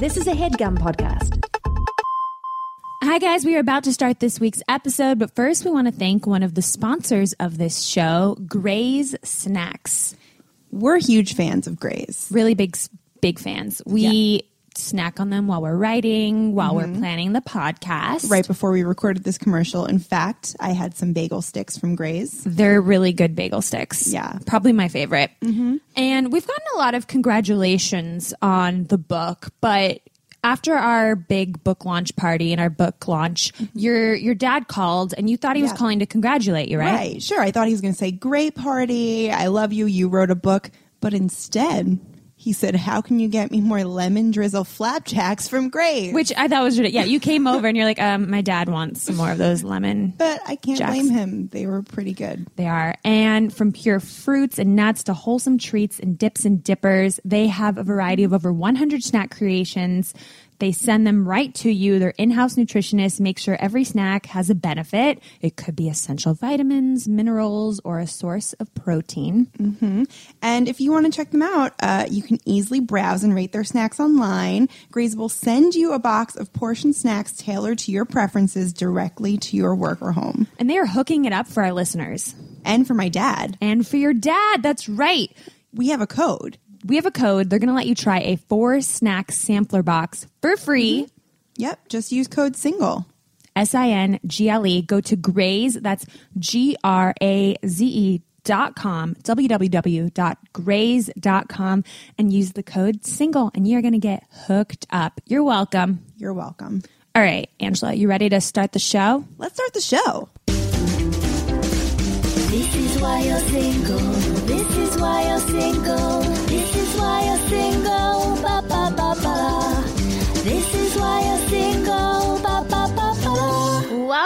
This is a headgum podcast. Hi, guys. We are about to start this week's episode, but first, we want to thank one of the sponsors of this show, Graze Snacks. We're huge fans of Graze. Really big, big fans. We snack on them while we're writing, while we're mm-hmm. planning the podcast. Right before we recorded this commercial, in fact, I had some bagel sticks from Graze. They're really good bagel sticks. Yeah. Probably my favorite. Mm-hmm. And we've gotten a lot of congratulations on the book, but after our big book launch party and our book launch, mm-hmm. your your dad called and you thought he was calling to congratulate you, right? Right, sure. I thought he was going to say, Great party. I love you. You wrote a book. But instead, he said, How can you get me more lemon drizzle flapjacks from Graze? Which I thought was ridiculous. Yeah, you came over and you're like, um, my dad wants some more of those lemon. but I can't Jacks. blame him. They were pretty good. They are. And from pure fruits and nuts to wholesome treats and dips and dippers, they have a variety of over 100 snack creations. They send them right to you. Their in house nutritionists make sure every snack has a benefit. It could be essential vitamins, minerals, or a source of protein. And if you want to check them out, uh, you can easily browse and rate their snacks online. Graze will send you a box of portion snacks tailored to your preferences directly to your work or home. And they are hooking it up for our listeners. And for my dad, And for your dad, that's right. we have a code. We have a code. They're going to let you try a four snack sampler box for free. Mm-hmm. Yep, just use code SINGLE. S I N G L E. Go to Graze, that's G R A Z E dot com, www.graze.com, and use the code SINGLE, and you're going to get hooked up. You're welcome. You're welcome. All right, Angela, you ready to start the show? Let's start the show. This is why you're single. This is why you're single.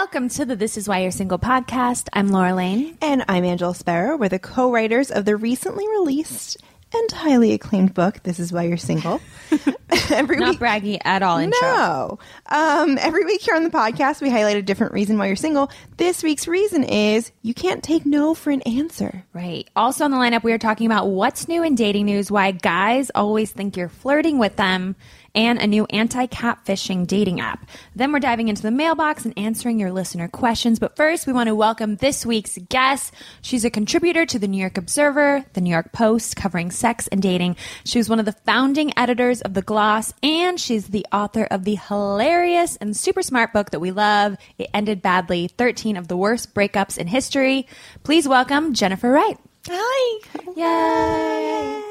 Welcome to the This Is Why You're Single podcast. I'm Laura Lane. And I'm Angela Sparrow. We're the co writers of the recently released and highly acclaimed book, This Is Why You're Single. Every Not week. braggy at all, intro. No. Um, every week here on the podcast, we highlight a different reason why you're single. This week's reason is you can't take no for an answer. Right. Also on the lineup, we are talking about what's new in dating news, why guys always think you're flirting with them, and a new anti catfishing dating app. Then we're diving into the mailbox and answering your listener questions. But first, we want to welcome this week's guest. She's a contributor to the New York Observer, the New York Post, covering sex and dating. She was one of the founding editors of The Gloss, and she's the author of the hilarious and super smart book that we love, It Ended Badly 13 of the Worst Breakups in History. Please welcome Jennifer Wright. Hi. Yay!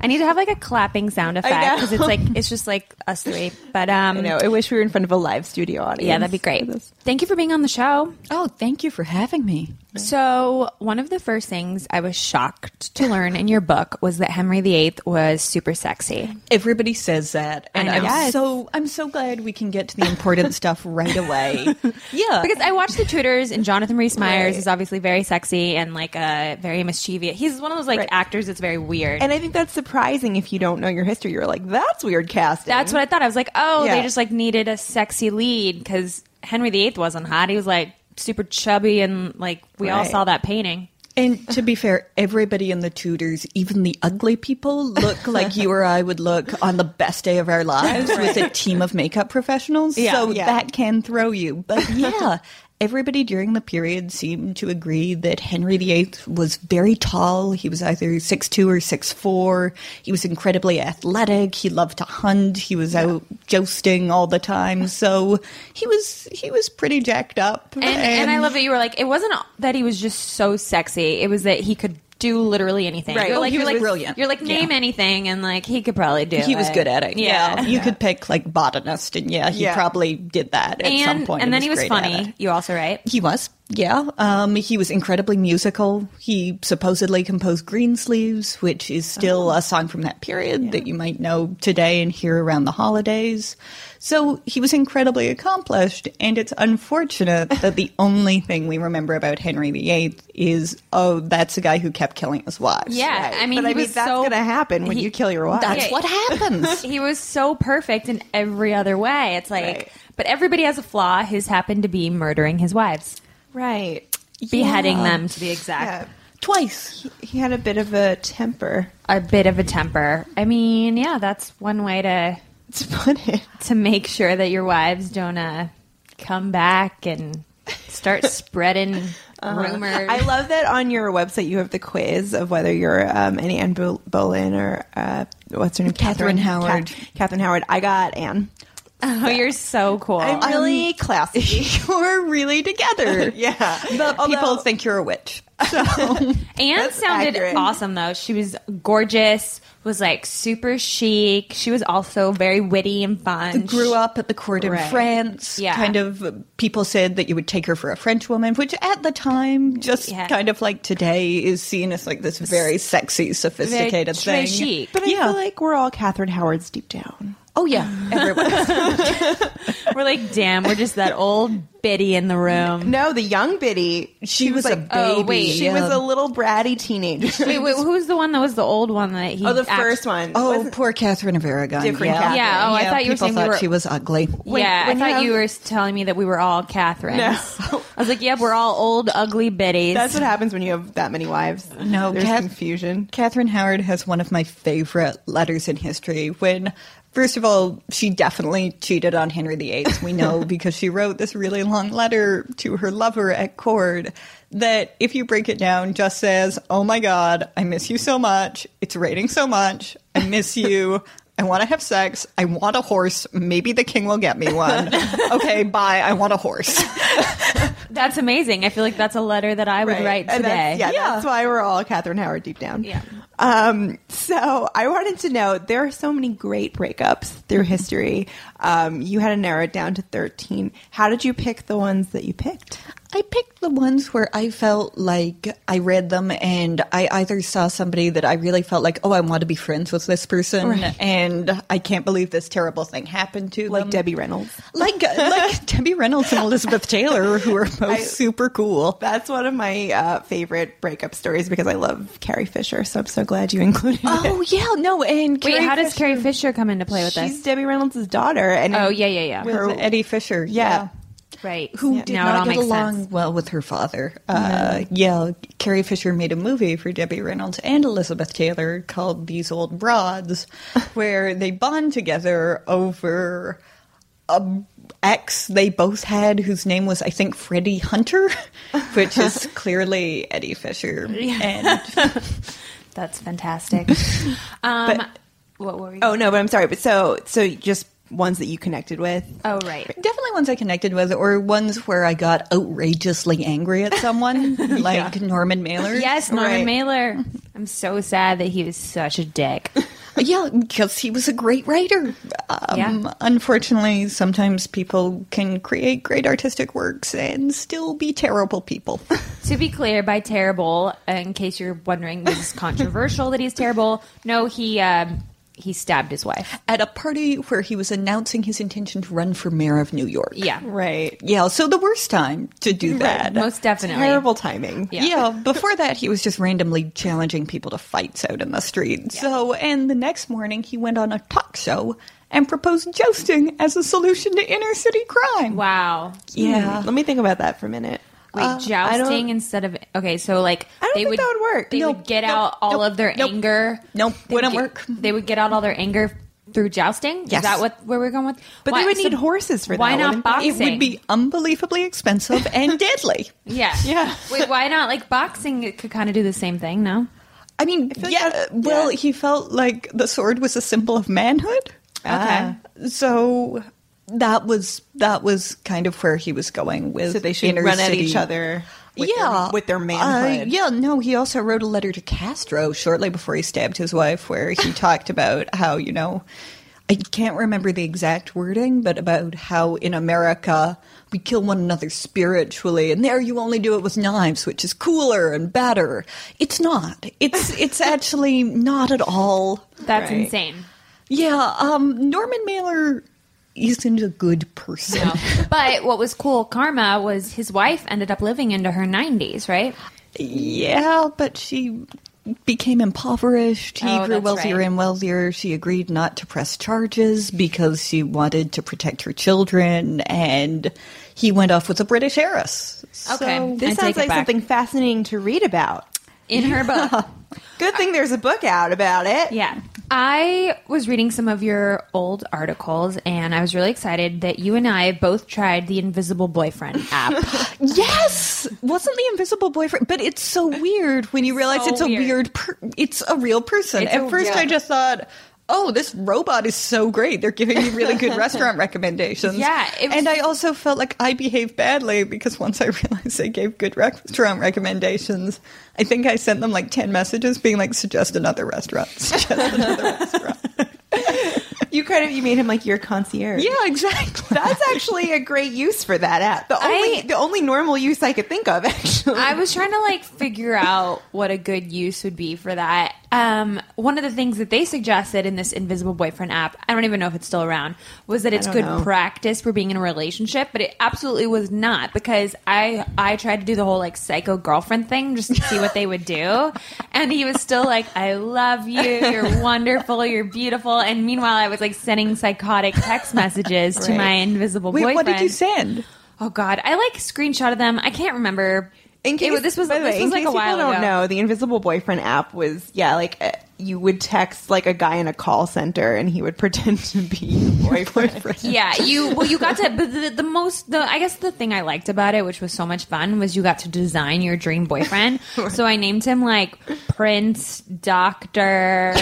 I need to have like a clapping sound effect because it's like it's just like us three. But um, I know. I wish we were in front of a live studio audience. yeah, that'd be great. Thank you for being on the show. Oh, thank you for having me. So one of the first things I was shocked to learn in your book was that Henry VIII was super sexy. Everybody says that, and I I'm. Yes. so I'm so glad we can get to the important stuff right away. Yeah, Because I watched the Tudors and Jonathan Rhys Meyers Right. is obviously very sexy and like uh, very mischievous. He's one of those like Right. actors that's very weird. And I think that's surprising if you don't know your history. You're like, that's weird casting. That's what I thought. I was like, oh, they just like needed a sexy lead because Henry VIII wasn't hot. He was like super chubby and like we all saw that painting. and to be fair, everybody in the Tudors, even the ugly people, look like you or I would look on the best day of our lives with a team of makeup professionals. Yeah. so Yeah. that can throw you. But yeah. Everybody during the period seemed to agree that Henry VIII was very tall. He was either 6'2 or 6'4. He was incredibly athletic. He loved to hunt. He was out jousting all the time. So he was he was pretty jacked up. And, and I love that you were like, it wasn't that he was just so sexy. It was that he could do literally anything. Right. You're Oh, like, he you're was like, brilliant. You're like, name Yeah. anything, and like he could probably do. It. He was good at it. Yeah. Yeah, you could pick like botanist, and yeah, he Yeah. probably did that at and some point. and then he was great at funny. You also right. He was, yeah. Um, he was incredibly musical. He supposedly composed Greensleeves, which is still a song from that period that you might know today and hear around the holidays. So he was incredibly accomplished, and it's unfortunate that the only thing we remember about Henry VIII is, oh, that's a guy who kept killing his wives. Yeah, Right. I mean, but I mean, that's so going to happen when he- you kill your wife. That's Yeah. what happens. He was so perfect in every other way. It's like, Right. but everybody has a flaw. His happened to be murdering his wives, right. beheading Yeah. them to be exact. Yeah. Twice. He had a bit of a temper. A bit of a temper. I mean, yeah, that's one way to to put it. to make sure that your wives don't uh, come back and start spreading rumors. Uh-huh. I love that on your website you have the quiz of whether you're um, an Anne Boleyn or uh, what's her name, Catherine Howard. Ca- Catherine Howard. I got Anne. Oh, you're so cool. I'm really classy. You're really together. yeah, But people think you're a witch. Anne That's sounded accurate. awesome though. She was gorgeous, was like super chic. She was also very witty and fun. Grew up at the court in France. Yeah. Kind of people said that you would take her for a French woman, which at the time, just Yeah. kind of like today, is seen as like this very sexy, sophisticated very thing. chic. but I Yeah. feel like we're all Catherine Howards deep down. Oh yeah, everyone. We're like, damn, we're just that old biddy in the room. No, the young Biddy. She, was a like, Oh, baby. wait. She yeah. was a little bratty teenager. Wait, wait, who's the one that was the old one that he? oh, the act- first one. Oh, Was it- poor Catherine of Aragon. Different yeah. Catherine. Yeah, oh, I thought you were people saying we were- she was ugly. yeah, I when you thought you have- were telling me that we were all Catherines. No. I was like, yeah, we're all old, ugly biddies. That's what happens when you have that many wives. No, there's Cath- confusion. Catherine Howard has one of my favorite letters in history. When, first of all, she definitely cheated on Henry VIII. We know because she wrote this really long letter to her lover at court that, if you break it down, just says, "Oh my God, I miss you so much. It's raining so much. I miss you." I want to have sex. I want a horse. Maybe the king will get me one. okay, bye. I want a horse. That's amazing. I feel like that's a letter that I would write today. That's, yeah, Yeah. that's why we're all Catherine Howard deep down. Yeah. Um, so I wanted to know there are so many great breakups through history. Um, you had to narrow it down to 13. How did you pick the ones that you picked? I picked the ones where I felt like I read them and I either saw somebody that I really felt like, oh, I want to be friends with this person, Right. and I can't believe this terrible thing happened to Like them. Debbie Reynolds. like like Debbie Reynolds and Elizabeth Taylor, who are both I- super cool. That's one of my uh, favorite breakup stories because I love Carrie Fisher. So I'm so glad you included it. Oh yeah, no, and Wait, Carrie how does Fisher Carrie Fisher come into play with She's this? She's Debbie Reynolds' daughter. And Oh, yeah, yeah, yeah. with her- Eddie Fisher? Yeah. Right. who Yeah. did now not get along sense. well with her father. Uh, yeah, Carrie Fisher made a movie for Debbie Reynolds and Elizabeth Taylor called These Old Broads, where they bond together over a ex they both had whose name was I think Freddie Hunter, which is clearly Eddie Fisher. And That's fantastic. um, But- what were you? Oh no, but I'm sorry. But so so just ones that you connected with. oh, right. Definitely ones I connected with, or ones where I got outrageously angry at someone, like Norman Mailer. Yes, Norman Right. Mailer. I'm so sad that he was such a dick. Yeah, because he was a great writer. Um, Yeah. Unfortunately, sometimes people can create great artistic works and still be terrible people. to be clear, by terrible, in case you're wondering, this is controversial that he's terrible. No, he um, he stabbed his wife. At a party where he was announcing his intention to run for mayor of New York. Yeah, Right. Yeah, so the worst time to do that. most definitely. Terrible timing. Yeah. Yeah. before that, he was just randomly challenging people to fights out in the street. So, and the next morning, he went on a talk show and proposed jousting as a solution to inner city crime. Wow. Hmm. Yeah. Let me think about that for a minute. Wait, Uh, jousting instead of okay, so like I don't they think would that would work. They Nope, would get nope, out all nope, of their anger. Nope, wouldn't get- work. They would get out all their anger through jousting. Yes. Is that what where we're going with? But Why- they would so need horses for Why that. not wouldn't they? boxing? It would be unbelievably expensive and deadly. Yeah. Yeah. Wait, why not? Like boxing it could kind of do the same thing, no? I mean, like yeah, that- well, yeah. he felt like the sword was a symbol of manhood. Ah. So that was that was kind of where he was going with So they should inner run at city. each other. With yeah, their, with their Uh, manhood. yeah, no, he also wrote a letter to Castro shortly before he stabbed his wife, where he talked about how you know, I can't remember the exact wording, but about how in America we kill one another spiritually, and there you only do it with knives, which is cooler and better. It's not. It's it's actually not at all. That's Right. insane. Yeah, um, Norman Mailer isn't a good person. No. but what was cool, Karma, was his wife ended up living into her 90s, right? Yeah, but she became impoverished. He Oh, grew wealthier right. and wealthier. She agreed not to press charges because she wanted to protect her children, and he went off with a British heiress. Okay. So- This I sounds take it like back. something fascinating to read about. In her book. Good thing there's a book out about it. Yeah. I was reading some of your old articles and I was really excited that you and I both tried the Invisible Boyfriend app. Yes, wasn't the invisible boyfriend? But it's so weird when you realize So it's a weird. weird. Per- it's a real person. It's At a- first, I just thought. Oh, this robot is so great. They're giving me really good restaurant recommendations. Yeah, was- and I also felt like I behaved badly because once I realized they gave good restaurant recommendations, I think I sent them like 10 messages being like, suggest another restaurant. Suggest another restaurant. You kind of you made him like your concierge. Yeah, exactly. That's actually a great use for that app. The only I- the only normal use I could think of actually. I was trying to like figure out what a good use would be for that. Um, one of the things that they suggested in this Invisible Boyfriend app, I don't even know if it's still around, was that it's good know. practice for being in a relationship, but it absolutely was not because I I tried to do the whole like psycho girlfriend thing just to see what they would do, and he was still like, "I love you, you're wonderful, you're beautiful," and meanwhile I was like sending psychotic text messages to my invisible Wait, boyfriend. what did you send? Oh God, I like screenshot of them. I can't remember. In case was- this was the this way, was in like case a while people don't know, the Invisible Boyfriend app was yeah, like uh, you would text like a guy in a call center and he would pretend to be your boyfriend. Yeah, you well, you got to. But the, the most, the I guess the thing I liked about it, which was so much fun, was you got to design your dream boyfriend. so I named him like Prince, Doctor,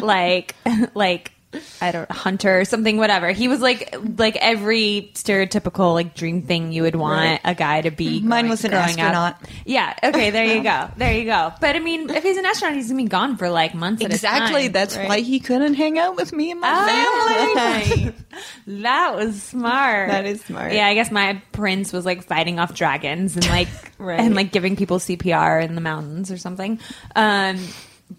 like like I don't hunter, something, whatever. He was like like every stereotypical like dream thing you would want a guy to be. Mine growing- was an growing up. astronaut. Yeah. Okay. There you go. There you go. But I mean, if he's an astronaut, he's gonna be gone for like months. Exactly. At a time. That's right. why he couldn't hang out with me and my Ah. family. That was smart. That is smart. Yeah, I guess my prince was like fighting off dragons and like Right. and like giving people CPR in the mountains or something. Um,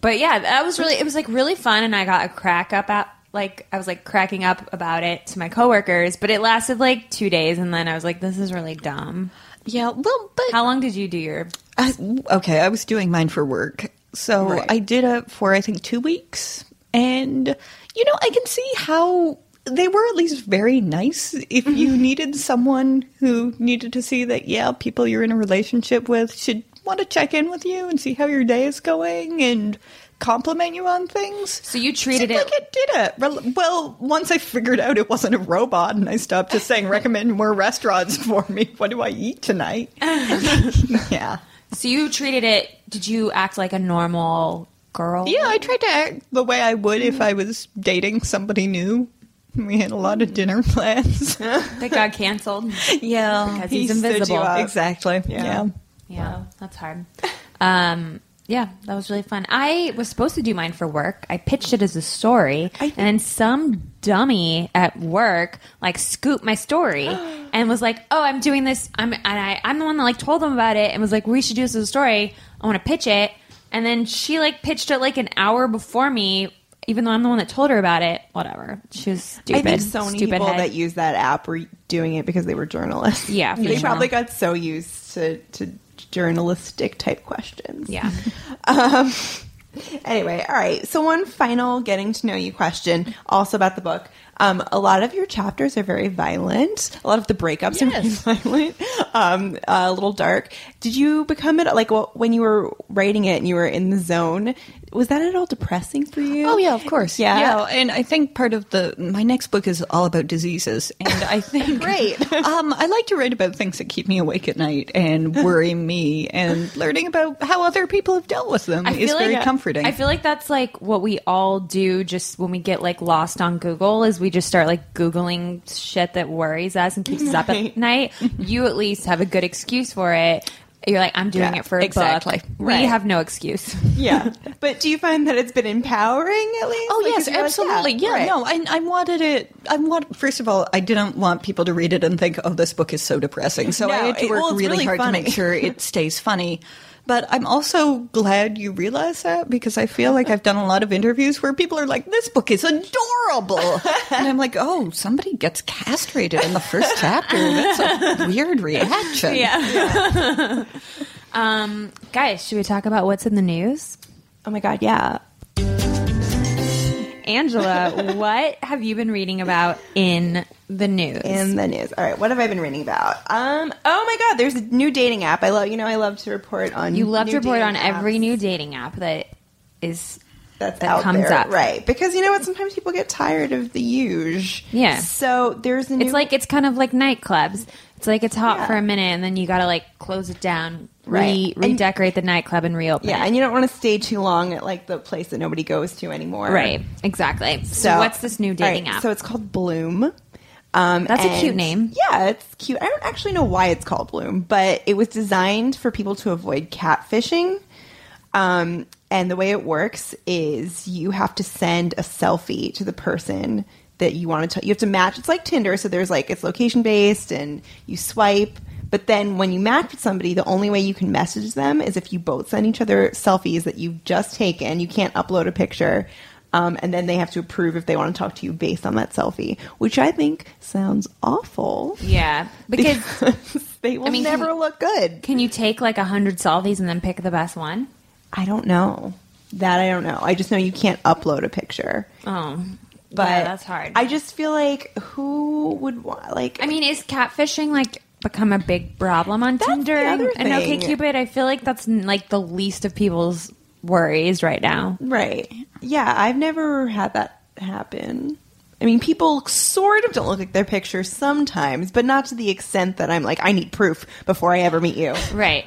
but yeah, that was really it was like really fun, and I got a crack up at like I was like cracking up about it to my coworkers. But it lasted like two days, and then I was like, this is really dumb. Yeah, well, but How long did you do your? I, okay, I was doing mine for work. So Right. I did it for I think 2 weeks and you know, I can see how they were at least very nice if you needed someone who needed to see that yeah, people you're in a relationship with should want to check in with you and see how your day is going and compliment you on things. So you treated Seemed it. like it did it. Well- once I figured out it wasn't a robot and I stopped just saying recommend more restaurants for me. What do I eat tonight? yeah. So you treated it. Did you act like a normal girl? Yeah, I tried to act the way I would if I was dating somebody new. We had a lot of dinner plans. that got canceled. yeah, Because He he's you invisible. exactly. Yeah. Yeah. Yeah, that's hard. Um, yeah, that was really fun. I was supposed to do mine for work. I pitched it as a story, and then some dummy at work like scooped my story and was like, "Oh, I'm doing this. I'm and I, I'm the one that like told them about it and was like, we should do this as a story. I want to pitch it." And then she like pitched it like an hour before me. Even though I'm the one that told her about it, whatever. She was stupid. I think so many stupid people head. that use that app were doing it because they were journalists. Yeah, for they sure. probably got so used to, to journalistic type questions. yeah. Um, anyway, all right. So one final getting to know you question, also about the book. Um, a lot of your chapters are very violent. A lot of the breakups Yes. are very violent. Um, a little dark. Did you become it like wh- when you were writing it and you were in the zone? Was that at all depressing for you? Oh yeah, of course. Yeah. yeah. And I think part of the my next book is all about diseases, and I think Great. um, I like to write about things that keep me awake at night and worry me, and learning about how other people have dealt with them is very comforting. I feel like that's like what we all do just when we get like lost on Google is we just start like Googling shit that worries us and keeps us up at night. You at least have a good excuse for it. You're like, I'm doing Yeah, it for a exactly. book. We Right. have no excuse. yeah. But do you find that it's been empowering at least? Oh Like, yes, you're like, absolutely. yeah, right. no, I, I wanted it. I want. First of all, I didn't want people to read it and think, "Oh, this book is so depressing." So No, I had to it- work well, really, really hard to make sure it stays funny. But I'm also glad you realize that because I feel like I've done a lot of interviews where people are like, "This book is adorable," and I'm like, "Oh, somebody gets castrated in the first chapter. That's a weird reaction." Yeah. um, guys, should we talk about what's in the news? Oh my god, yeah. Angela, what have you been reading about in the news? in the news. All right, what have I been reading about? Um, oh my god, there's a new dating app. I love, you know, I love to report on. you love to report on dating every new dating app that is that's that out comes there, up. right? Because you know what? Sometimes people get tired of the huge. Yeah. So there's a new. It's like it's kind of like nightclubs. It's like it's hot Yeah. for a minute and then you got to like close it down, Right. re- And- redecorate the nightclub and reopen. yeah, it. and you don't want to stay too long at like the place that nobody goes to anymore, right, exactly. So, what's this new dating right, app? So it's called Bloom. Um, That's a cute name. Yeah, it's cute. I don't actually know why it's called Bloom, but it was designed for people to avoid catfishing. Um, and the way it works is you have to send a selfie to the person that you want to. You have to match. It's like Tinder, so there's like it's location based, and you swipe. But then when you match with somebody, the only way you can message them is if you both send each other selfies that you've just taken. You can't upload a picture. Um, and then they have to approve if they want to talk to you based on that selfie, which I think sounds awful. yeah, because they will I mean, never you- look good. can you take like a hundred selfies and then pick the best one? I don't know. That I don't know. I just know you can't upload a picture. Oh, But yeah, that's hard. I just feel like who would want like I mean, is catfishing like become a big problem on That's Tinder the other and thing. OkCupid? I feel like that's like the least of people's worries right now. right. Yeah, I've never had that happen. I mean, people sort of don't look like their pictures sometimes, but not to the extent that I'm like, I need proof before I ever meet you. Right.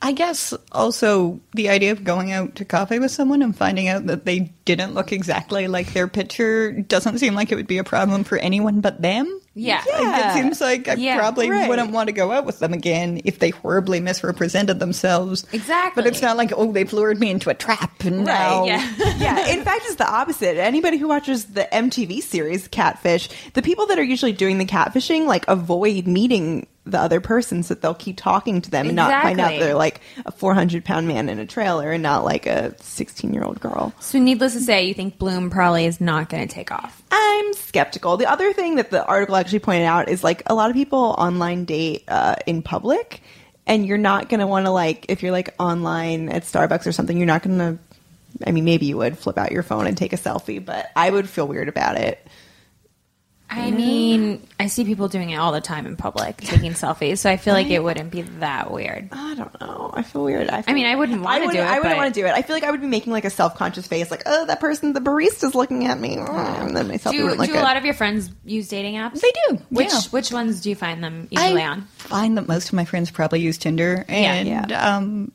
I guess also the idea of going out to coffee with someone and finding out that they didn't look exactly like their picture doesn't seem like it would be a problem for anyone but them. Yeah. Like, it seems like I Yeah, probably right. wouldn't want to go out with them again if they horribly misrepresented themselves. Exactly. But it's not like, oh, they've lured me into a trap and now. Yeah. yeah, in fact, it's the opposite. Anybody who watches the MTV series Catfish, the people that are usually doing the catfishing like avoid meeting the other person so that they'll keep talking to them and not find out they're like a 400 pound man in a trailer and not like a 16 year old girl. So, needless to say, you think Bloom probably is not going to take off. I'm skeptical. The other thing that the article actually pointed out is like a lot of people online date uh, in public, and you're not going to want to like if you're like online at Starbucks or something, you're not going to. I mean, maybe you would flip out your phone and take a selfie, but I would feel weird about it. I mean, I see people doing it all the time in public, taking selfies. So I feel like it wouldn't be that weird. I don't know. I feel weird. I, feel, I mean, I wouldn't wanna wouldn't- do it, I wouldn't but- want to do it. I feel like I would be making like a self conscious face, like, oh, that person, the barista's looking at me, and then my selfie Do, wouldn't look do good. a lot of your friends use dating apps? They do, Which yeah. which ones do you find them usually on? I on? find that most of my friends probably use Tinder, and Yeah. Um,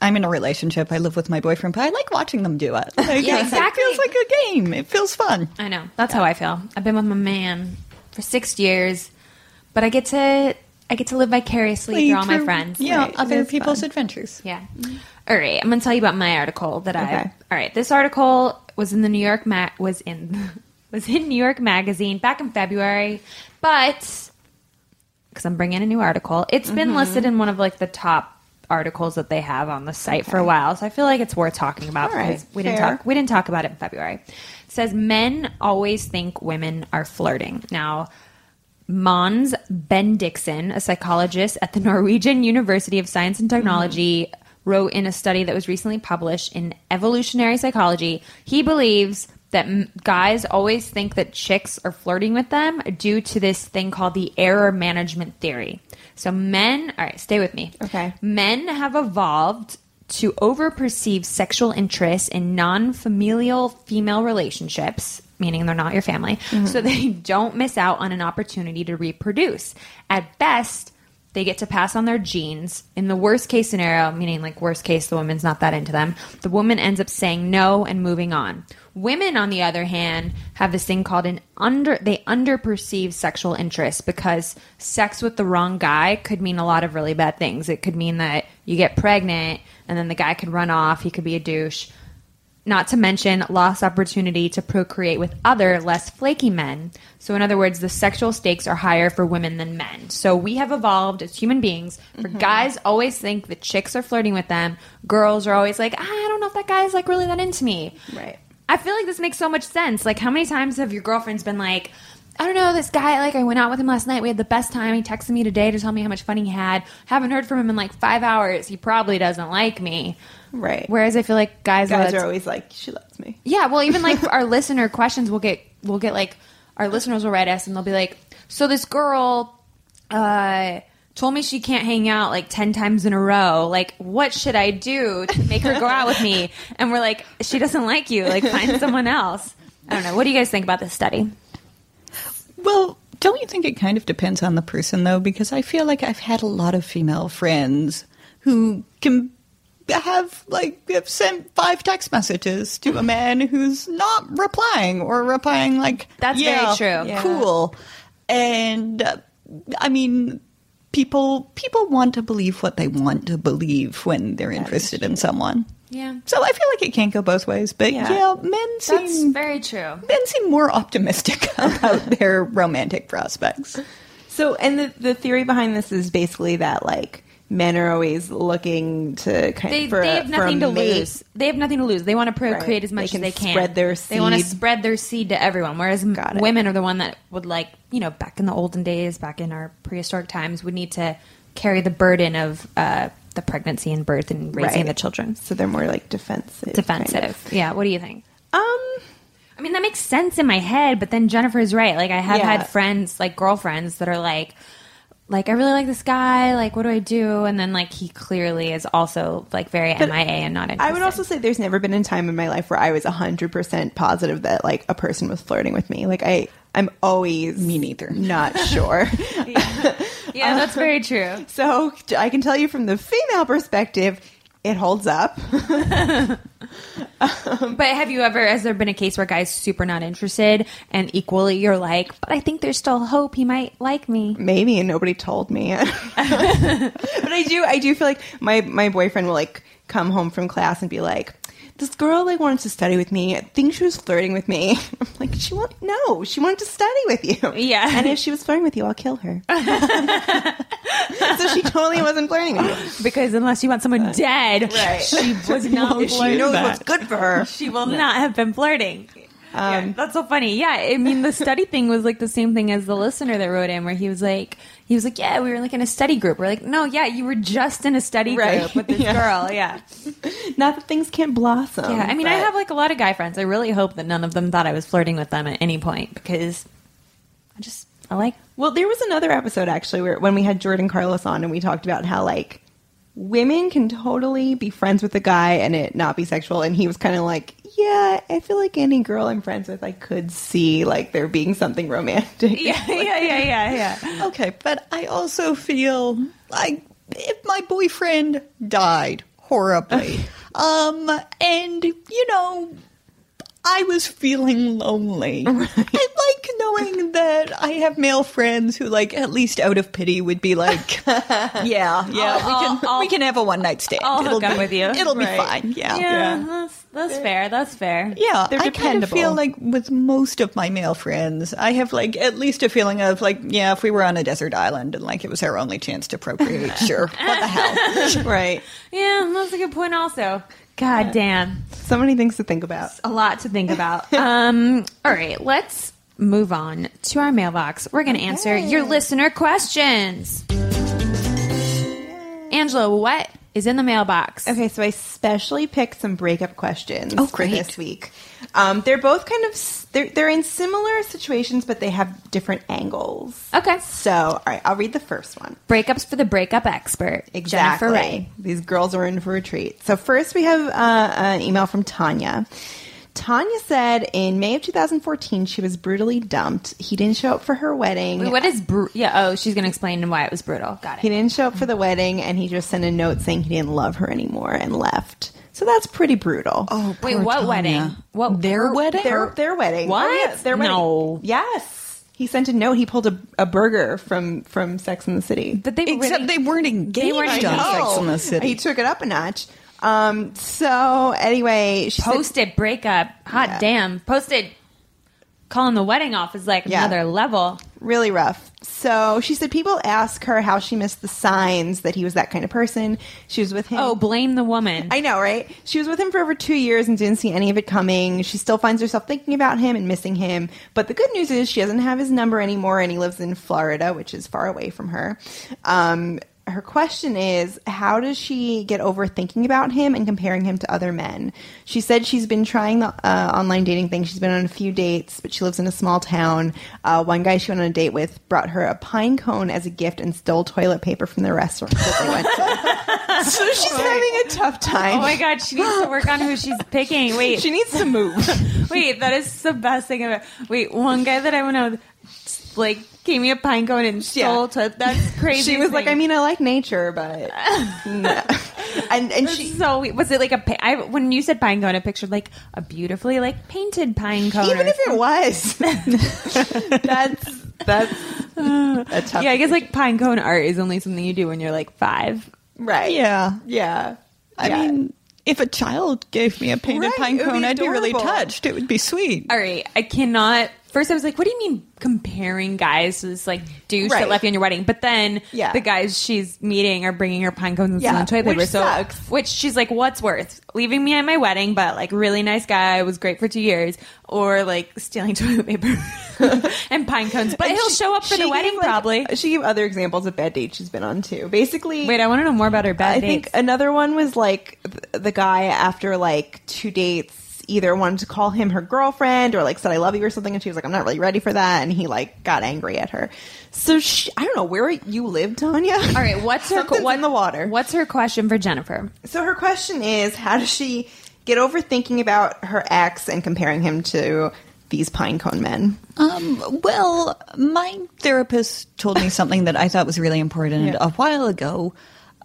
I'm in a relationship. I live with my boyfriend, but I like watching them do it. Like, Yeah, It feels like a game. It feels fun. I know. That's how I feel. I've been with my man for six years, but I get to I get to live vicariously through all my friends. Yeah, Right, other people's fun. adventures. Yeah. All right. I'm going to tell you about my article that I. Okay. All right. This article was in the New York Ma- was in was in New York Magazine back in February, but because I'm bringing a new article, it's Mm-hmm. been listed in one of like the top articles that they have on the site for a while. So I feel like it's worth talking about right, because we didn't talk we didn't talk about it in February. It says men always think women are flirting. Now, Mons Bendixen, a psychologist at the Norwegian University of Science and Technology, wrote in a study that was recently published in Evolutionary Psychology. He believes that m- guys always think that chicks are flirting with them due to this thing called the error management theory. So, men, all right, stay with me. Okay. Men have evolved to overperceive sexual interest in non familial female relationships, meaning they're not your family, mm-hmm. so they don't miss out on an opportunity to reproduce. At best, they get to pass on their genes. In the worst case scenario, meaning like worst case, the woman's not that into them, the woman ends up saying no and moving on. Women, on the other hand, have this thing called an under, they underperceive sexual interest because sex with the wrong guy could mean a lot of really bad things. It could mean that you get pregnant and then the guy could run off, he could be a douche not to mention lost opportunity to procreate with other less flaky men. So, in other words, the sexual stakes are higher for women than men. So, we have evolved as human beings. For guys, always think that chicks are flirting with them. Girls are always like, "Ah, I don't know if that guy's like really that into me. Right. I feel like this makes so much sense. Like, how many times have your girlfriends been like, I don't know, this guy, like, I went out with him last night. We had the best time. He texted me today to tell me how much fun he had. Haven't heard from him in like five hours. He probably doesn't like me. Right. Whereas I feel like guys, Guys are always like, she loves me. yeah, well, even like our listener questions, we'll get we'll get like our listeners will write us and they'll be like, "So this girl uh, told me she can't hang out like 10 times in a row. Like, what should I do to make her go out with me? And we're like, she doesn't like you. Like, find someone else. I don't know. What do you guys think about this study? Well, don't you think it kind of depends on the person, though? Because I feel like I've had a lot of female friends who can have, like, have sent five text messages to a man who's not replying or replying, like, That's yeah, very true. Cool. And, uh, I mean, people people want to believe what they want to believe when they're interested in someone. Yeah. So I feel like it can't go both ways, but Yeah. yeah, men That's seem very true. men seem more optimistic about their romantic prospects. So, and the, the theory behind this is basically that like men are always looking to kind They, of for they have nothing to mate. lose. They have nothing to lose. They want to procreate Right. as much They as they can spread their They want to spread their seed to everyone. Whereas m- Got it. women are the one that would like, you know, back in the olden days, back in our prehistoric times, would need to carry the burden of uh, the pregnancy and birth and raising Right. the children. So they're more like defensive. Defensive. kind of. Yeah. What do you think? Um, I mean, that makes sense in my head, but then Jennifer is right. Like, I have Yeah. had friends, like girlfriends, that are like, like I really like this guy. Like, what do I do? And then, like, he clearly is also like very MIA and not interested. I would also say there's never been a time in my life where I was 100% positive that like a person was flirting with me. Like I I'm always Me neither. not sure. yeah, that's very true. so I can tell you from the female perspective, it holds up. But have you ever, has there been a case where guy's super not interested and equally you're like, but I think there's still hope he might like me? Maybe and nobody told me. but I do I do feel like my my boyfriend will like come home from class and be like this girl like wanted to study with me. I think she was flirting with me. I'm like, she want no, she wanted to study with you. Yeah. And if she was flirting with you, I'll kill her. so she totally wasn't flirting with you. Because unless you want someone dead, Right. she was not If she flirting. knows what's good for her. She will not have been flirting. Um, yeah, that's so funny. Yeah, I mean, the study thing was like the same thing as the listener that wrote in, where he was like, he was like, yeah, we were like in a study group. We're like, no, yeah, you were just in a study Right. group with this Yeah. girl. Yeah, Not that things can't blossom. yeah. I mean, I have like a lot of guy friends. I really hope that none of them thought I was flirting with them at any point because I just I like. Well, there was another episode actually where when we had Jordan Carlos on and we talked about how like women can totally be friends with a guy and it not be sexual and he was kind of like, "Yeah, I feel like any girl I'm friends with I could see like there being something romantic." Yeah, yeah, yeah, yeah, yeah. Okay, but I also feel like if my boyfriend died horribly, um, and you know, I was feeling lonely. I like knowing that I have male friends who, like, at least out of pity, would be like, "Yeah, yeah, we can, I'll- we can have a one night stand. I'll it'll up be, with you." It'll be fine. Yeah, Yeah, that's that's fair. That's fair. yeah, They're I kind of feel like with most of my male friends, I have like at least a feeling of like, yeah, if we were on a desert island and like it was our only chance to procreate, sure, what the hell? right. Yeah, that's a good point. Also, God damn. So many things to think about. a lot to think about. um, all right, let's move on to our mailbox. We're going to answer your listener questions. Angela, what is in the mailbox? Okay, so I specially picked some breakup questions Oh, for great. this week. Um, they're both kind of they're they're in similar situations, but they have different angles. Okay. So, all right, I'll read the first one. Breakups for the breakup expert, Exactly. Jennifer Ray. These girls are in for a treat. So first we have uh, an email from Tanya. Tanya said in May of 2014 she was brutally dumped. He didn't show up for her wedding. Wait, what is bru- yeah? Oh, she's going to explain why it was brutal. Got it. He didn't show up for the wedding, and he just sent a note saying he didn't love her anymore and left. So that's pretty brutal. Oh, Wait, what Tanya. wedding? What their her- wedding? their their wedding. What? Oh, yeah, their wedding. No. Yes. He sent a note. He pulled a, a Berger from from Sex in the City. But they Except really, they weren't engaged weren't on. Sex in the City. He took it up a notch. Um. So anyway, she said- posted breakup. Hot Yeah. damn, posted. Calling the wedding off is like Yeah. another level. Really rough. So she said people ask her how she missed the signs that he was that kind of person. She was with him. Oh, blame the woman. I know, right? She was with him for over two years and didn't see any of it coming. She still finds herself thinking about him and missing him. But the good news is she doesn't have his number anymore and he lives in Florida, which is far away from her. Um, her question is how does she get over thinking about him and comparing him to other men? She said she's been trying the uh, online dating thing. She's been on a few dates, but she lives in a small town. Uh, one guy she went on a date with brought her a pine cone as a gift and stole toilet paper from the restaurant that they went to. so she's having a tough time. Oh my god, she needs to work on who she's picking. Wait, She needs to move. wait, that is the best thing ever. Wait, one guy that I went out with, like, gave me a pine cone and stole Yeah. to, That's crazy. she was like, I mean, I like nature, but no. and and she so weird. was it like a? pa- when you said pine cone, I pictured like a beautifully like painted pine cone. even if it was, that's that's a tough. yeah, I guess like pine cone art is only something you do when you're like five. right. Yeah. yeah. I Yeah. mean, if a child gave me a painted Right, pine cone, be I'd be really touched. It would be sweet. All right, I cannot. First, I was like, "What do you mean comparing guys to this like douche Right. that left you on your wedding?" But then, Yeah. the guys she's meeting are bringing her pine cones and Yeah, toilet paper. which So, sucks. which she's like, "What's worth leaving me at my wedding, but like really nice guy was great for two years, or like stealing toilet paper and pine cones?" But And he'll she- show up for the wedding, like- probably. She gave other examples of bad dates she's been on too. Basically, Wait, I want to know more about her bad I dates. think another one was like th- the guy after like two dates either wanted to call him her girlfriend or like said I love you or something, and she was like I'm not really ready for that, and he like got angry at her. So she, I don't know where you live, Tanya. All right, what's her what, in the water? What's her question for Jennifer? So her question is, how does she get over thinking about her ex and comparing him to these pine cone men? Um, well, my therapist told me something that I thought was really important Yeah. a while ago,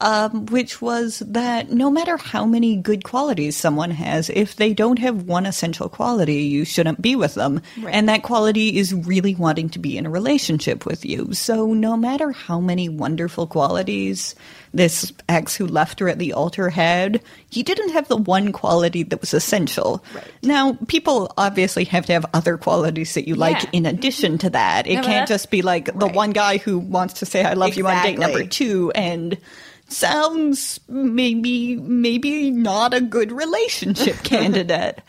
um, which was that no matter how many good qualities someone has, if they don't have one essential quality, you shouldn't be with them. And that quality is really wanting to be in a relationship with you. So no matter how many wonderful qualities this ex who left her at the altar had, he didn't have the one quality that was essential. Now, people obviously have to have other qualities that you like in addition to that. It No, can't just be like the one guy who wants to say I love you on date number 2 and sounds maybe maybe not a good relationship candidate.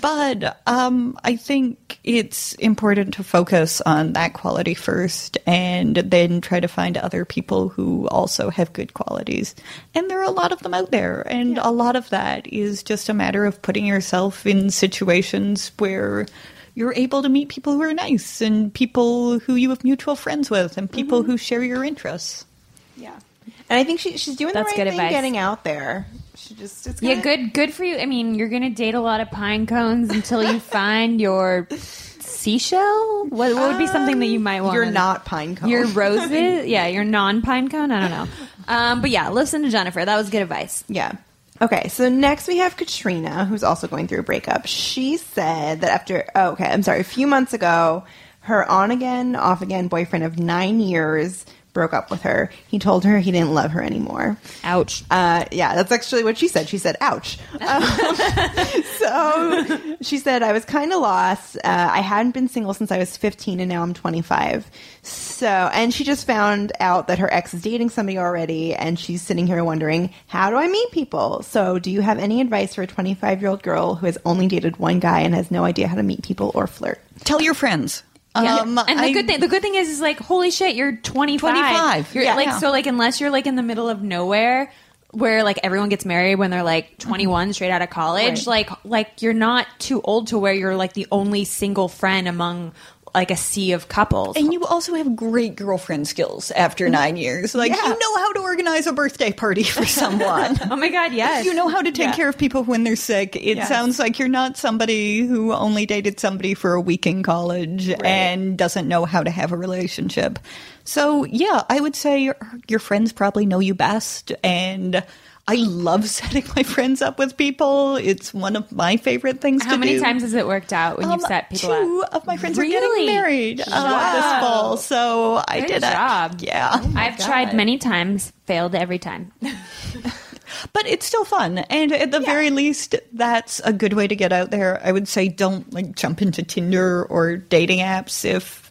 But um I think it's important to focus on that quality first and then try to find other people who also have good qualities. And there are a lot of them out there and a lot of that is just a matter of putting yourself in situations where you're able to meet people who are nice and people who you have mutual friends with and people who share your interests. Yeah, and I think she, she's doing That's the good right thing advice. getting out there. She just it's Yeah, good good for you. I mean, you're gonna date a lot of pine cones until you find your seashell. What, what would be something that you might want? You're not pine cone. Your roses. yeah, your non pine cone. I don't know. Um, but yeah, listen to Jennifer. That was good advice. Yeah. Okay, so next we have Katrina, who's also going through a breakup. She said that after, oh, okay, I'm sorry, a few months ago, her on again, off again boyfriend of nine years broke up with her. He told her he didn't love her anymore. Ouch. Uh, yeah, that's actually what she said. She said, ouch. Um, so she said, I was kind of lost. Uh, I hadn't been single since I was 15 and now I'm 25. So, and she just found out that her ex is dating somebody already and she's sitting here wondering, how do I meet people? So, do you have any advice for a 25 year old girl who has only dated one guy and has no idea how to meet people or flirt? Tell your friends. Yeah. Um, and the I- good thing, the good thing is, is like, holy shit, you're 25. 25, You're yeah. like, Yeah. so like, unless you're like in the middle of nowhere, where like everyone gets married when they're like 21, straight out of college, Right. like, like you're not too old to where you're like the only single friend among like a sea of couples. And you also have great girlfriend skills after mm-hmm. nine years. Like, Yeah. you know how to organize a birthday party for someone. oh my god, yes. you know how to take Yeah. care of people when they're sick. It Yes. sounds like you're not somebody who only dated somebody for a week in college and doesn't know how to have a relationship. So, yeah, I would say your, your friends probably know you best. And I love setting my friends up with people. It's one of my favorite things How to many do. times has it worked out when Um, you've set people two up? of my friends Really? are getting married uh, this fall, so I Good did job. it. Yeah, I've tried many times, failed every time. but it's still fun, and at the very least, that's a good way to get out there. I would say don't like jump into Tinder or dating apps if.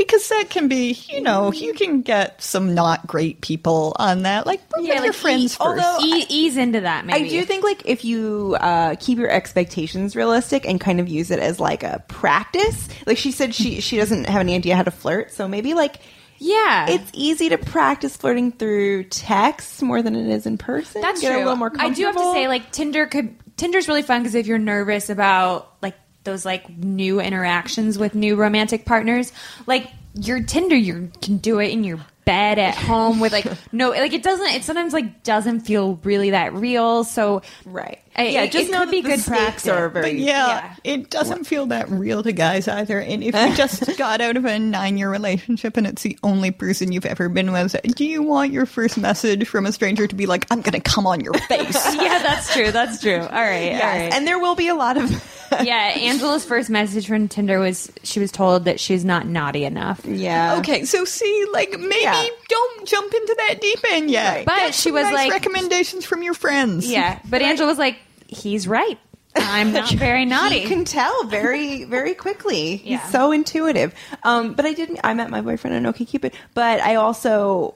Because that can be, you know, you can get some not great people on that. Like, bring Yeah, with your friends e- first. although- E- ease into that, maybe. I do think like if you uh, keep your expectations realistic and kind of use it as like a practice, like she said, she she doesn't have any idea how to flirt, so maybe like Yeah. it's easy to practice flirting through text more than it is in person. That's Get true. A little more I do have to say, like Tinder could Tinder's really fun because if you're nervous about like those like new interactions with new romantic partners, like your Tinder, you can do it in your bed at home with like no, like it doesn't. It sometimes like doesn't feel really that real. So right. I- yeah, it- just it know could that be the good stakes practice. are very. But yeah, Yeah. it doesn't feel that real to guys either. And if you just got out of a nine year relationship and it's the only person you've ever been with, do you want your first message from a stranger to be like, I'm going to come on your face? yeah, that's true. That's true. All right, all Yes, right. and there will be a lot of. yeah, Angela's first message from Tinder was she was told that she's not naughty enough. yeah. Okay, so see, like maybe Yeah. don't jump into that deep end yet. Right. But Get she was nice like- recommendations from your friends. Yeah, but Angela was like, "He's right. I'm not very naughty." He can tell very, very quickly. Yeah. He's so intuitive. Um, but I did. I met my boyfriend on OkCupid, but I also,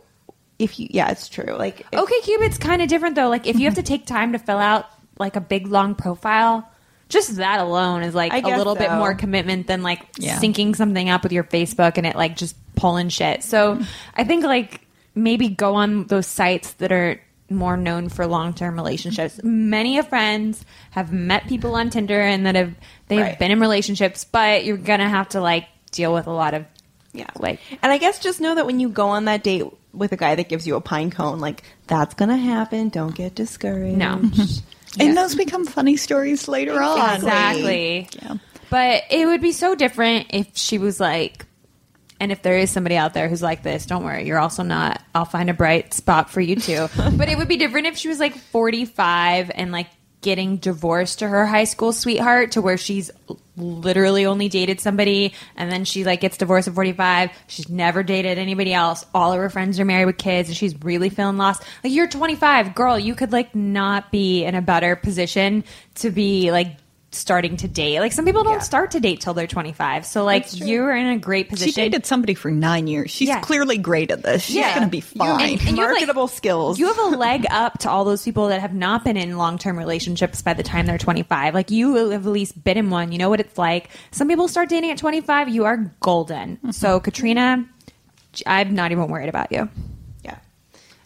if you, yeah, it's true. Like, if- Okay, Cupid's kind of different though. Like if you have to take time to fill out like a big long profile, just that alone is like a little bit more commitment than like Yeah. syncing something up with your Facebook and it like just pulling shit. So mm-hmm. I think like maybe go on those sites that are more known for long-term relationships. Many of friends have met people on Tinder and that have they've Right. been in relationships, but you're going to have to like deal with a lot of yeah, like and I guess just know that when you go on that date with a guy that gives you a pine cone, like that's gonna happen. Don't get discouraged. No. And those become funny stories later on. Exactly. Yeah. But it would be so different if she was like, and if there is somebody out there who's like this, don't worry, you're also not. I'll find a bright spot for you too. but it would be different if she was like 45 and like getting divorced to her high school sweetheart to where she's literally only dated somebody and then she like gets divorced at 45 she's never dated anybody else. All of her friends are married with kids and she's really feeling lost. Like you're 25 girl you could like not be in a better position to be like starting to date like some people don't start to date till they're 25 so like you're in a great position She dated somebody for nine years. She's Yeah. clearly great at this. She's Yeah. going to be fine. And- and have, like- Marketable skills. You have a leg up to all those people that have not been in long term relationships by the time they're 25. Like you have at least been in one. You know what it's like. Some people start dating at 25. You are golden. Mm-hmm. So, Katrina, I'm not even worried about you. yeah.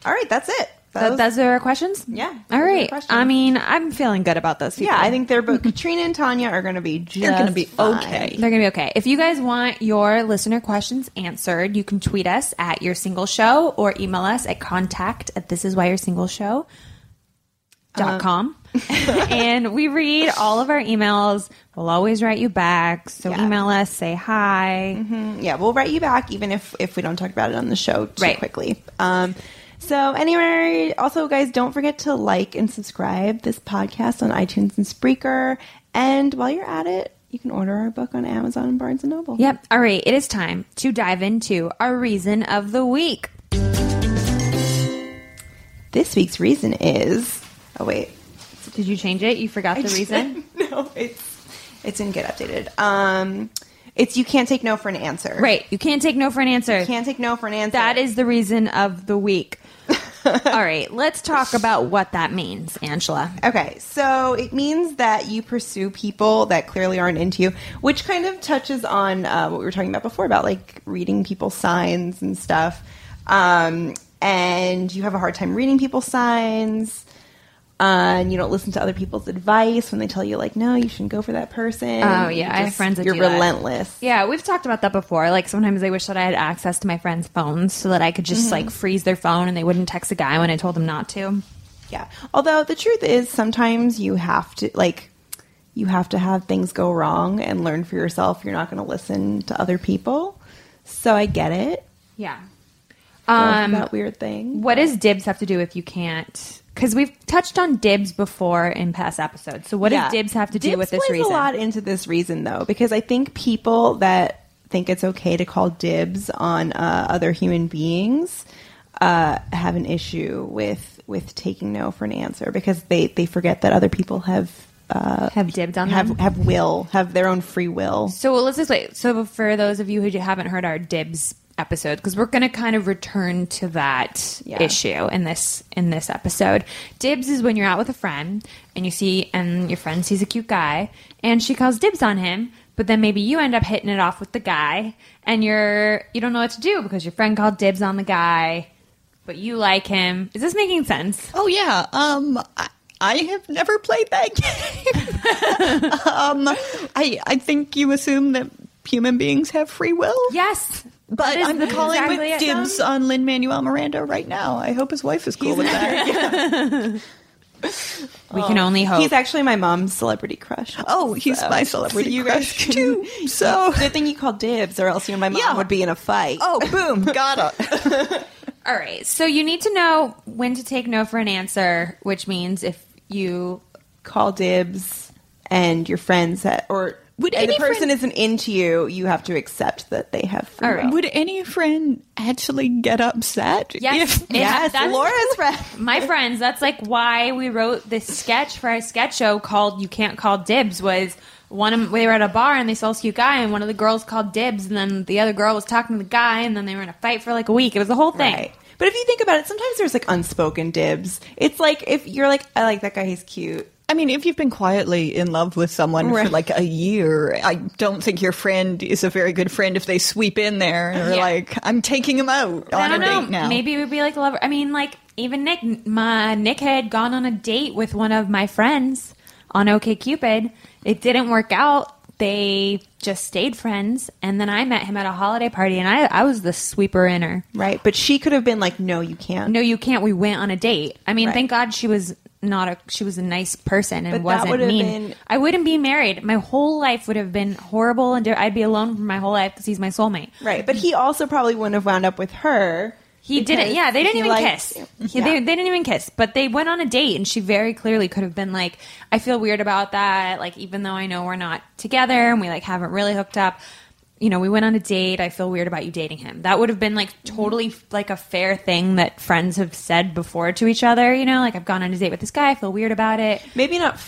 All right, that's it. Th- Those- those are our questions? Yeah, All those are the right. I mean, I'm feeling good about those. yeah. I think they're both Katrina and Tanya are going to be just They're gonna be fine. okay. They're going to be okay. If you guys want your listener questions answered, you can tweet us at your single show or email us at contact at this is why your single show dot com. and we read all of our emails. We'll always write you back. So Yeah. email us, say hi. Yeah, we'll write you back even if if we don't talk about it on the show too Right. quickly. Um, so anyway, also guys, don't forget to like and subscribe this podcast on iTunes and Spreaker. And while you're at it, you can order our book on Amazon and Barnes and Noble. Yep. All right. It is time to dive into our reason of the week. This week's reason is oh wait, Did you change it? You forgot the reason? no, it's it didn't get updated. Um, it's you can't take no for an answer. Right. You can't take no for an answer. You can't take no for an answer. That is the reason of the week. All right, let's talk about what that means, Angela. Okay, so it means that you pursue people that clearly aren't into you, which kind of touches on uh, what we were talking about before about like reading people's signs and stuff. Um, and you have a hard time reading people's signs. Uh, and you don't listen to other people's advice when they tell you like, no, you shouldn't go for that person. Oh, yeah, You I have friends that you're do that. relentless. Yeah, we've talked about that before. Like sometimes I wish that I had access to my friends' phones so that I could just like freeze their phone and they wouldn't text a guy when I told them not to. Yeah. Although the truth is, sometimes you have to like you have to have things go wrong and learn for yourself. You're not going to listen to other people. So I get it. Yeah. Um, that weird thing. What does dibs have to do if you can't? Because we've touched on dibs before in past episodes. So what Yeah. does dibs have to do Dibs with this plays reason? a lot into this reason though, because I think people that think it's okay to call dibs on uh, other human beings uh, have an issue with with taking no for an answer because they they forget that other people have uh, Have dibs on have them? have will have their own free will. So let's just wait. So for those of you who haven't heard our dibs episode, because we're going to kind of return to that Yeah. issue in this in this episode. Dibs is when you're out with a friend and you see and your friend sees a cute guy and she calls dibs on him, but then maybe you end up hitting it off with the guy, and you're you don't know what to do because your friend called dibs on the guy, but you like him. Is this making sense? Oh yeah. Um, I, I have never played that game. um, I I think you assume that human beings have free will. Yes, But I'm the- calling exactly with it. dibs on Lin Manuel Miranda right now. I hope his wife is cool with that. We can only hope. He's actually my mom's celebrity crush. Oh, he's So- my celebrity so you guys crush can- too. So Good thing you called dibs, or else you and my mom Yeah. would be in a fight. oh, boom, got it. All right. So you need to know when to take no for an answer, which means if you call dibs, and your friends that, or Would and the person friend- isn't into you, you have to accept that they have free All right. will. Would any friend actually get upset? Yes. if- Yes, that's- Laura's friend. my friends that's like why we wrote this sketch for our sketch show called you can't call dibs was one of they were at a bar and they saw this cute guy and one of the girls called dibs and then the other girl was talking to the guy and then they were in a fight for like a week it was a whole thing Right. But if you think about it, sometimes there's like unspoken dibs. It's like if you're like, I like that guy, he's cute. I mean, if you've been quietly in love with someone for like a year, I don't think your friend is a very good friend if they sweep in there and are Yeah. like, "I'm taking him out on a know. date now." Maybe it would be like a lover. I mean, like even Nick, my Nick had gone on a date with one of my friends on OkCupid. It didn't work out. They just stayed friends, and then I met him at a holiday party, and I I was the sweeper inner. Right. But she could have been like, no, you can't. No, you can't. We went on a date. I mean, Right. thank God she was not a she was a nice person and But wasn't mean. been- I wouldn't be married. My whole life would have been horrible, and I'd be alone for my whole life because he's my soulmate. Right. But he also probably wouldn't have wound up with her. He didn't. Yeah, they didn't even liked kiss. He, Yeah. they, they didn't even kiss. But they went on a date, and she very clearly could have been like, "I feel weird about that." Like, even though I know we're not together and we like haven't really hooked up, you know, we went on a date. I feel weird about you dating him. That would have been like totally like a fair thing that friends have said before to each other. You know, like I've gone on a date with this guy. I feel weird about it. Maybe not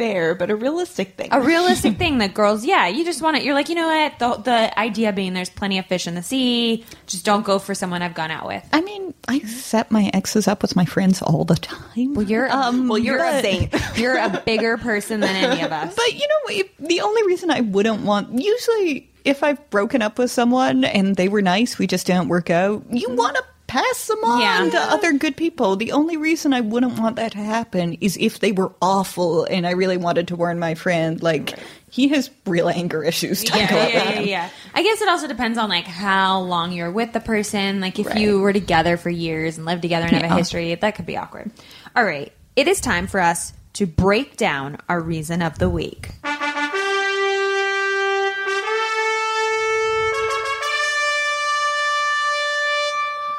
fair, but a realistic thing. A realistic thing that girls, yeah, you just want it. You're like, you know what? The, the idea being there's plenty of fish in the sea. Just don't go for someone I've gone out with. I mean, I set my exes up with my friends all the time. Well, you're Um, well, you're a saint. You're a bigger person than any of us. But you know, if, the only reason I wouldn't want usually if I've broken up with someone and they were nice, we just didn't work out. You mm-hmm. want to pass them on Yeah. to other good people. The only reason I wouldn't want that to happen is if they were awful and I really wanted to warn my friend, like he has real anger issues. Yeah, yeah, yeah, yeah. I guess it also depends on like how long you're with the person. Like if you were together for years and lived together and have a history, that could be awkward. All right, it is time for us to break down our reason of the week.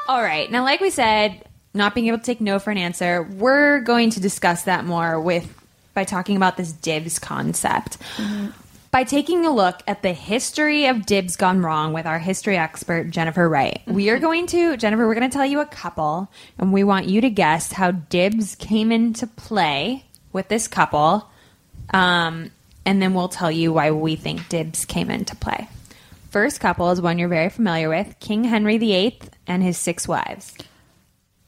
All right. Now, like we said, not being able to take no for an answer, we're going to discuss that more with by talking about this dibs concept. By taking a look at the history of dibs gone wrong with our history expert, Jennifer Wright, we are going to, Jennifer, we're going to tell you a couple, and we want you to guess how dibs came into play with this couple. Um, and then we'll tell you why we think dibs came into play. First couple is one you're very familiar with King Henry VIII and his six wives.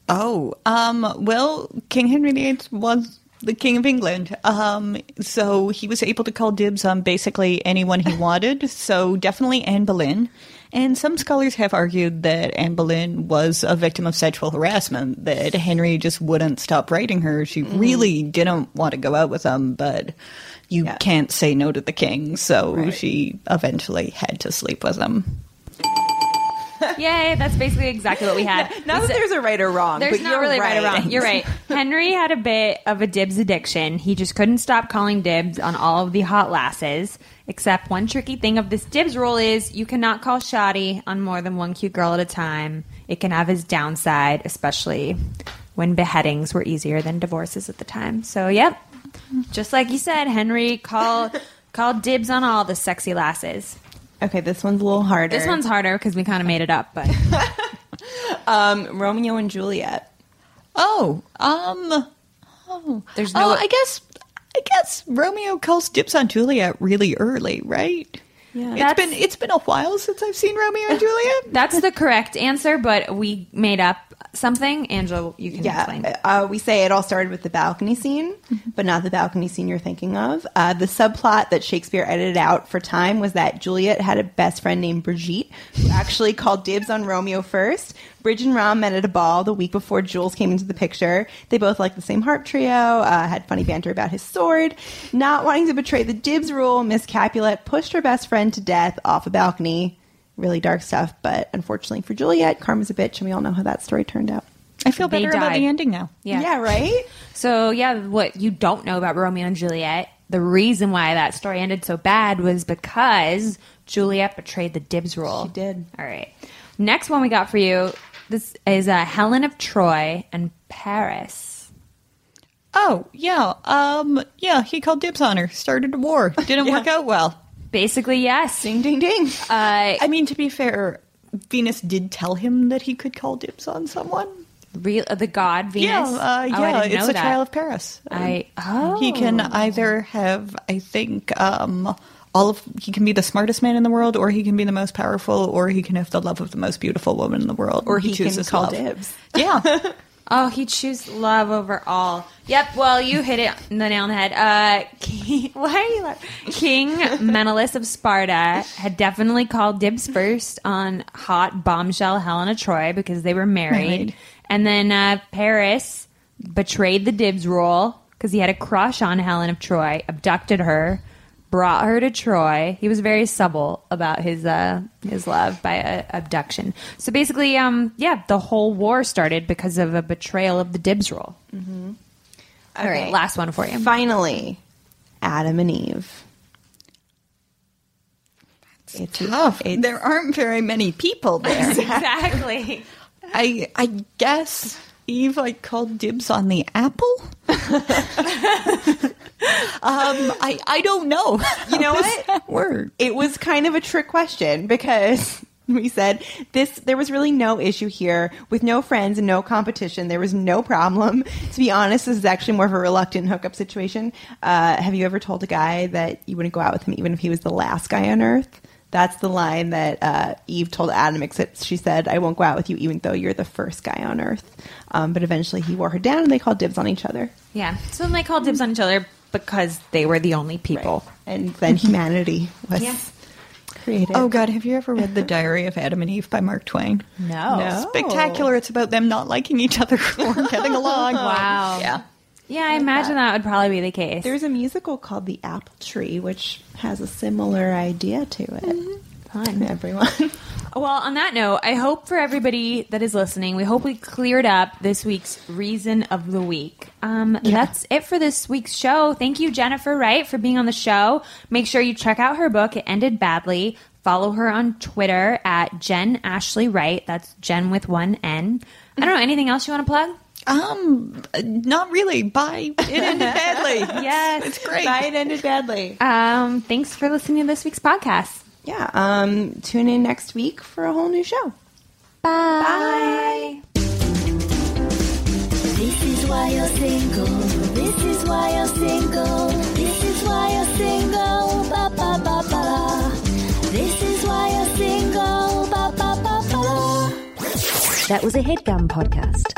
Oh, um, well, King Henry VIII was the King of England. Um, so he was able to call dibs on basically anyone he wanted. So definitely Anne Boleyn. And some scholars have argued that Anne Boleyn was a victim of sexual harassment, that Henry just wouldn't stop writing her. She really didn't want to go out with him, but you Yeah. can't say no to the king. So she eventually had to sleep with him. Yay, that's basically exactly what we had. Not that there's a right or wrong. There's but not you're really right. or wrong. You're right. Henry had a bit of a dibs addiction. He just couldn't stop calling dibs on all of the hot lasses. Except one tricky thing of this dibs rule is you cannot call shoddy on more than one cute girl at a time. It can have its downside, especially when beheadings were easier than divorces at the time. So, yep, just like you said, Henry called called dibs on all the sexy lasses. Okay, this one's a little harder. This one's harder because we kind of made it up, but um, Romeo and Juliet. Oh, um, oh, There's no- Oh, I guess, I guess Romeo calls dibs on Juliet really early, right? It's That's- been it's been a while since I've seen Romeo and Juliet. That's the correct answer, but we made up something. Angela, you can explain. Yeah, uh, we say it all started with the balcony scene, but not the balcony scene you're thinking of. Uh, the subplot that Shakespeare edited out for time was that Juliet had a best friend named Brigitte, who actually called dibs on Romeo first. Bridge and Rom met at a ball the week before Jules came into the picture. They both liked the same harp trio, uh, had funny banter about his sword. Not wanting to betray the dibs rule, Miss Capulet pushed her best friend to death off a balcony. Really dark stuff, but unfortunately for Juliet, karma's a bitch, and we all know how that story turned out. I feel They better about the ending now. yeah. yeah right? So yeah, what you don't know about Romeo and Juliet, the reason why that story ended so bad was because Juliet betrayed the dibs rule. She did. All right. Next one we got for you. This is uh, Helen of Troy and Paris. Oh yeah, um, yeah. He called dibs on her. Started a war. Didn't work out well. Basically, yes. Ding, ding, ding. Uh, I mean, to be fair, Venus did tell him that he could call dibs on someone. Real, the god Venus. Yeah, uh, Oh, I yeah. didn't it's the that. trial of Paris. I oh He can either have, I think, um, all of he can be the smartest man in the world, or he can be the most powerful, or he can have the love of the most beautiful woman in the world, Or he can chooses call love. dibs. Yeah, Oh, he'd choose love over all. Yep. Well, you hit it on the nail on the head. Uh, King, why are you laughing? King Menelaus of Sparta had definitely called dibs first on hot bombshell Helena Troy because they were married, Married. And then uh, Paris betrayed the dibs rule because he had a crush on Helen of Troy, abducted her, brought her to Troy. He was very subtle about his uh, his love by uh, abduction. So basically, um, yeah, the whole war started because of a betrayal of the dibs rule. All right, Okay. last one for you. Finally, Adam and Eve. It's tough. It's, there aren't very many people there. exactly. I I guess Eve I called dibs on the apple. um, I I don't know. You know what? work? it was kind of a trick question because we said this there was really no issue here with no friends and no competition there was no problem to be honest this is actually more of a reluctant hookup situation uh, have you ever told a guy that you wouldn't go out with him even if he was the last guy on earth that's the line that uh, eve told adam except she said i won't go out with you even though you're the first guy on earth um, but eventually he wore her down and they called dibs on each other Yeah. So then they called dibs on each other because they were the only people. and then humanity was Yeah. created Oh God, have you ever read The Diary of Adam and Eve by Mark Twain? No. No. Spectacular. It's about them not liking each other or getting along. Wow. Yeah. Yeah, I imagine that. would probably be the case. There's a musical called The Apple Tree, which has a similar idea to it. Fun. Everyone. Well, on that note, I hope for everybody that is listening, we hope we cleared up this week's reason of the week. Um, That's it for this week's show. Thank you, Jennifer Wright, for being on the show. Make sure you check out her book, It Ended Badly. Follow her on Twitter at Jen Ashley Wright. That's Jen with one N. I don't know, anything else you want to plug? Um, not really. Bye. It ended badly. Yes. It's great. Bye, it ended badly. Um, thanks for listening to this week's podcast. Yeah. Um, tune in next week for a whole new show. Bye. This is why you're single. This is why you're single. This is why you're single. Ba ba ba ba. This is why you're single. Ba ba ba ba. That was a headgum podcast.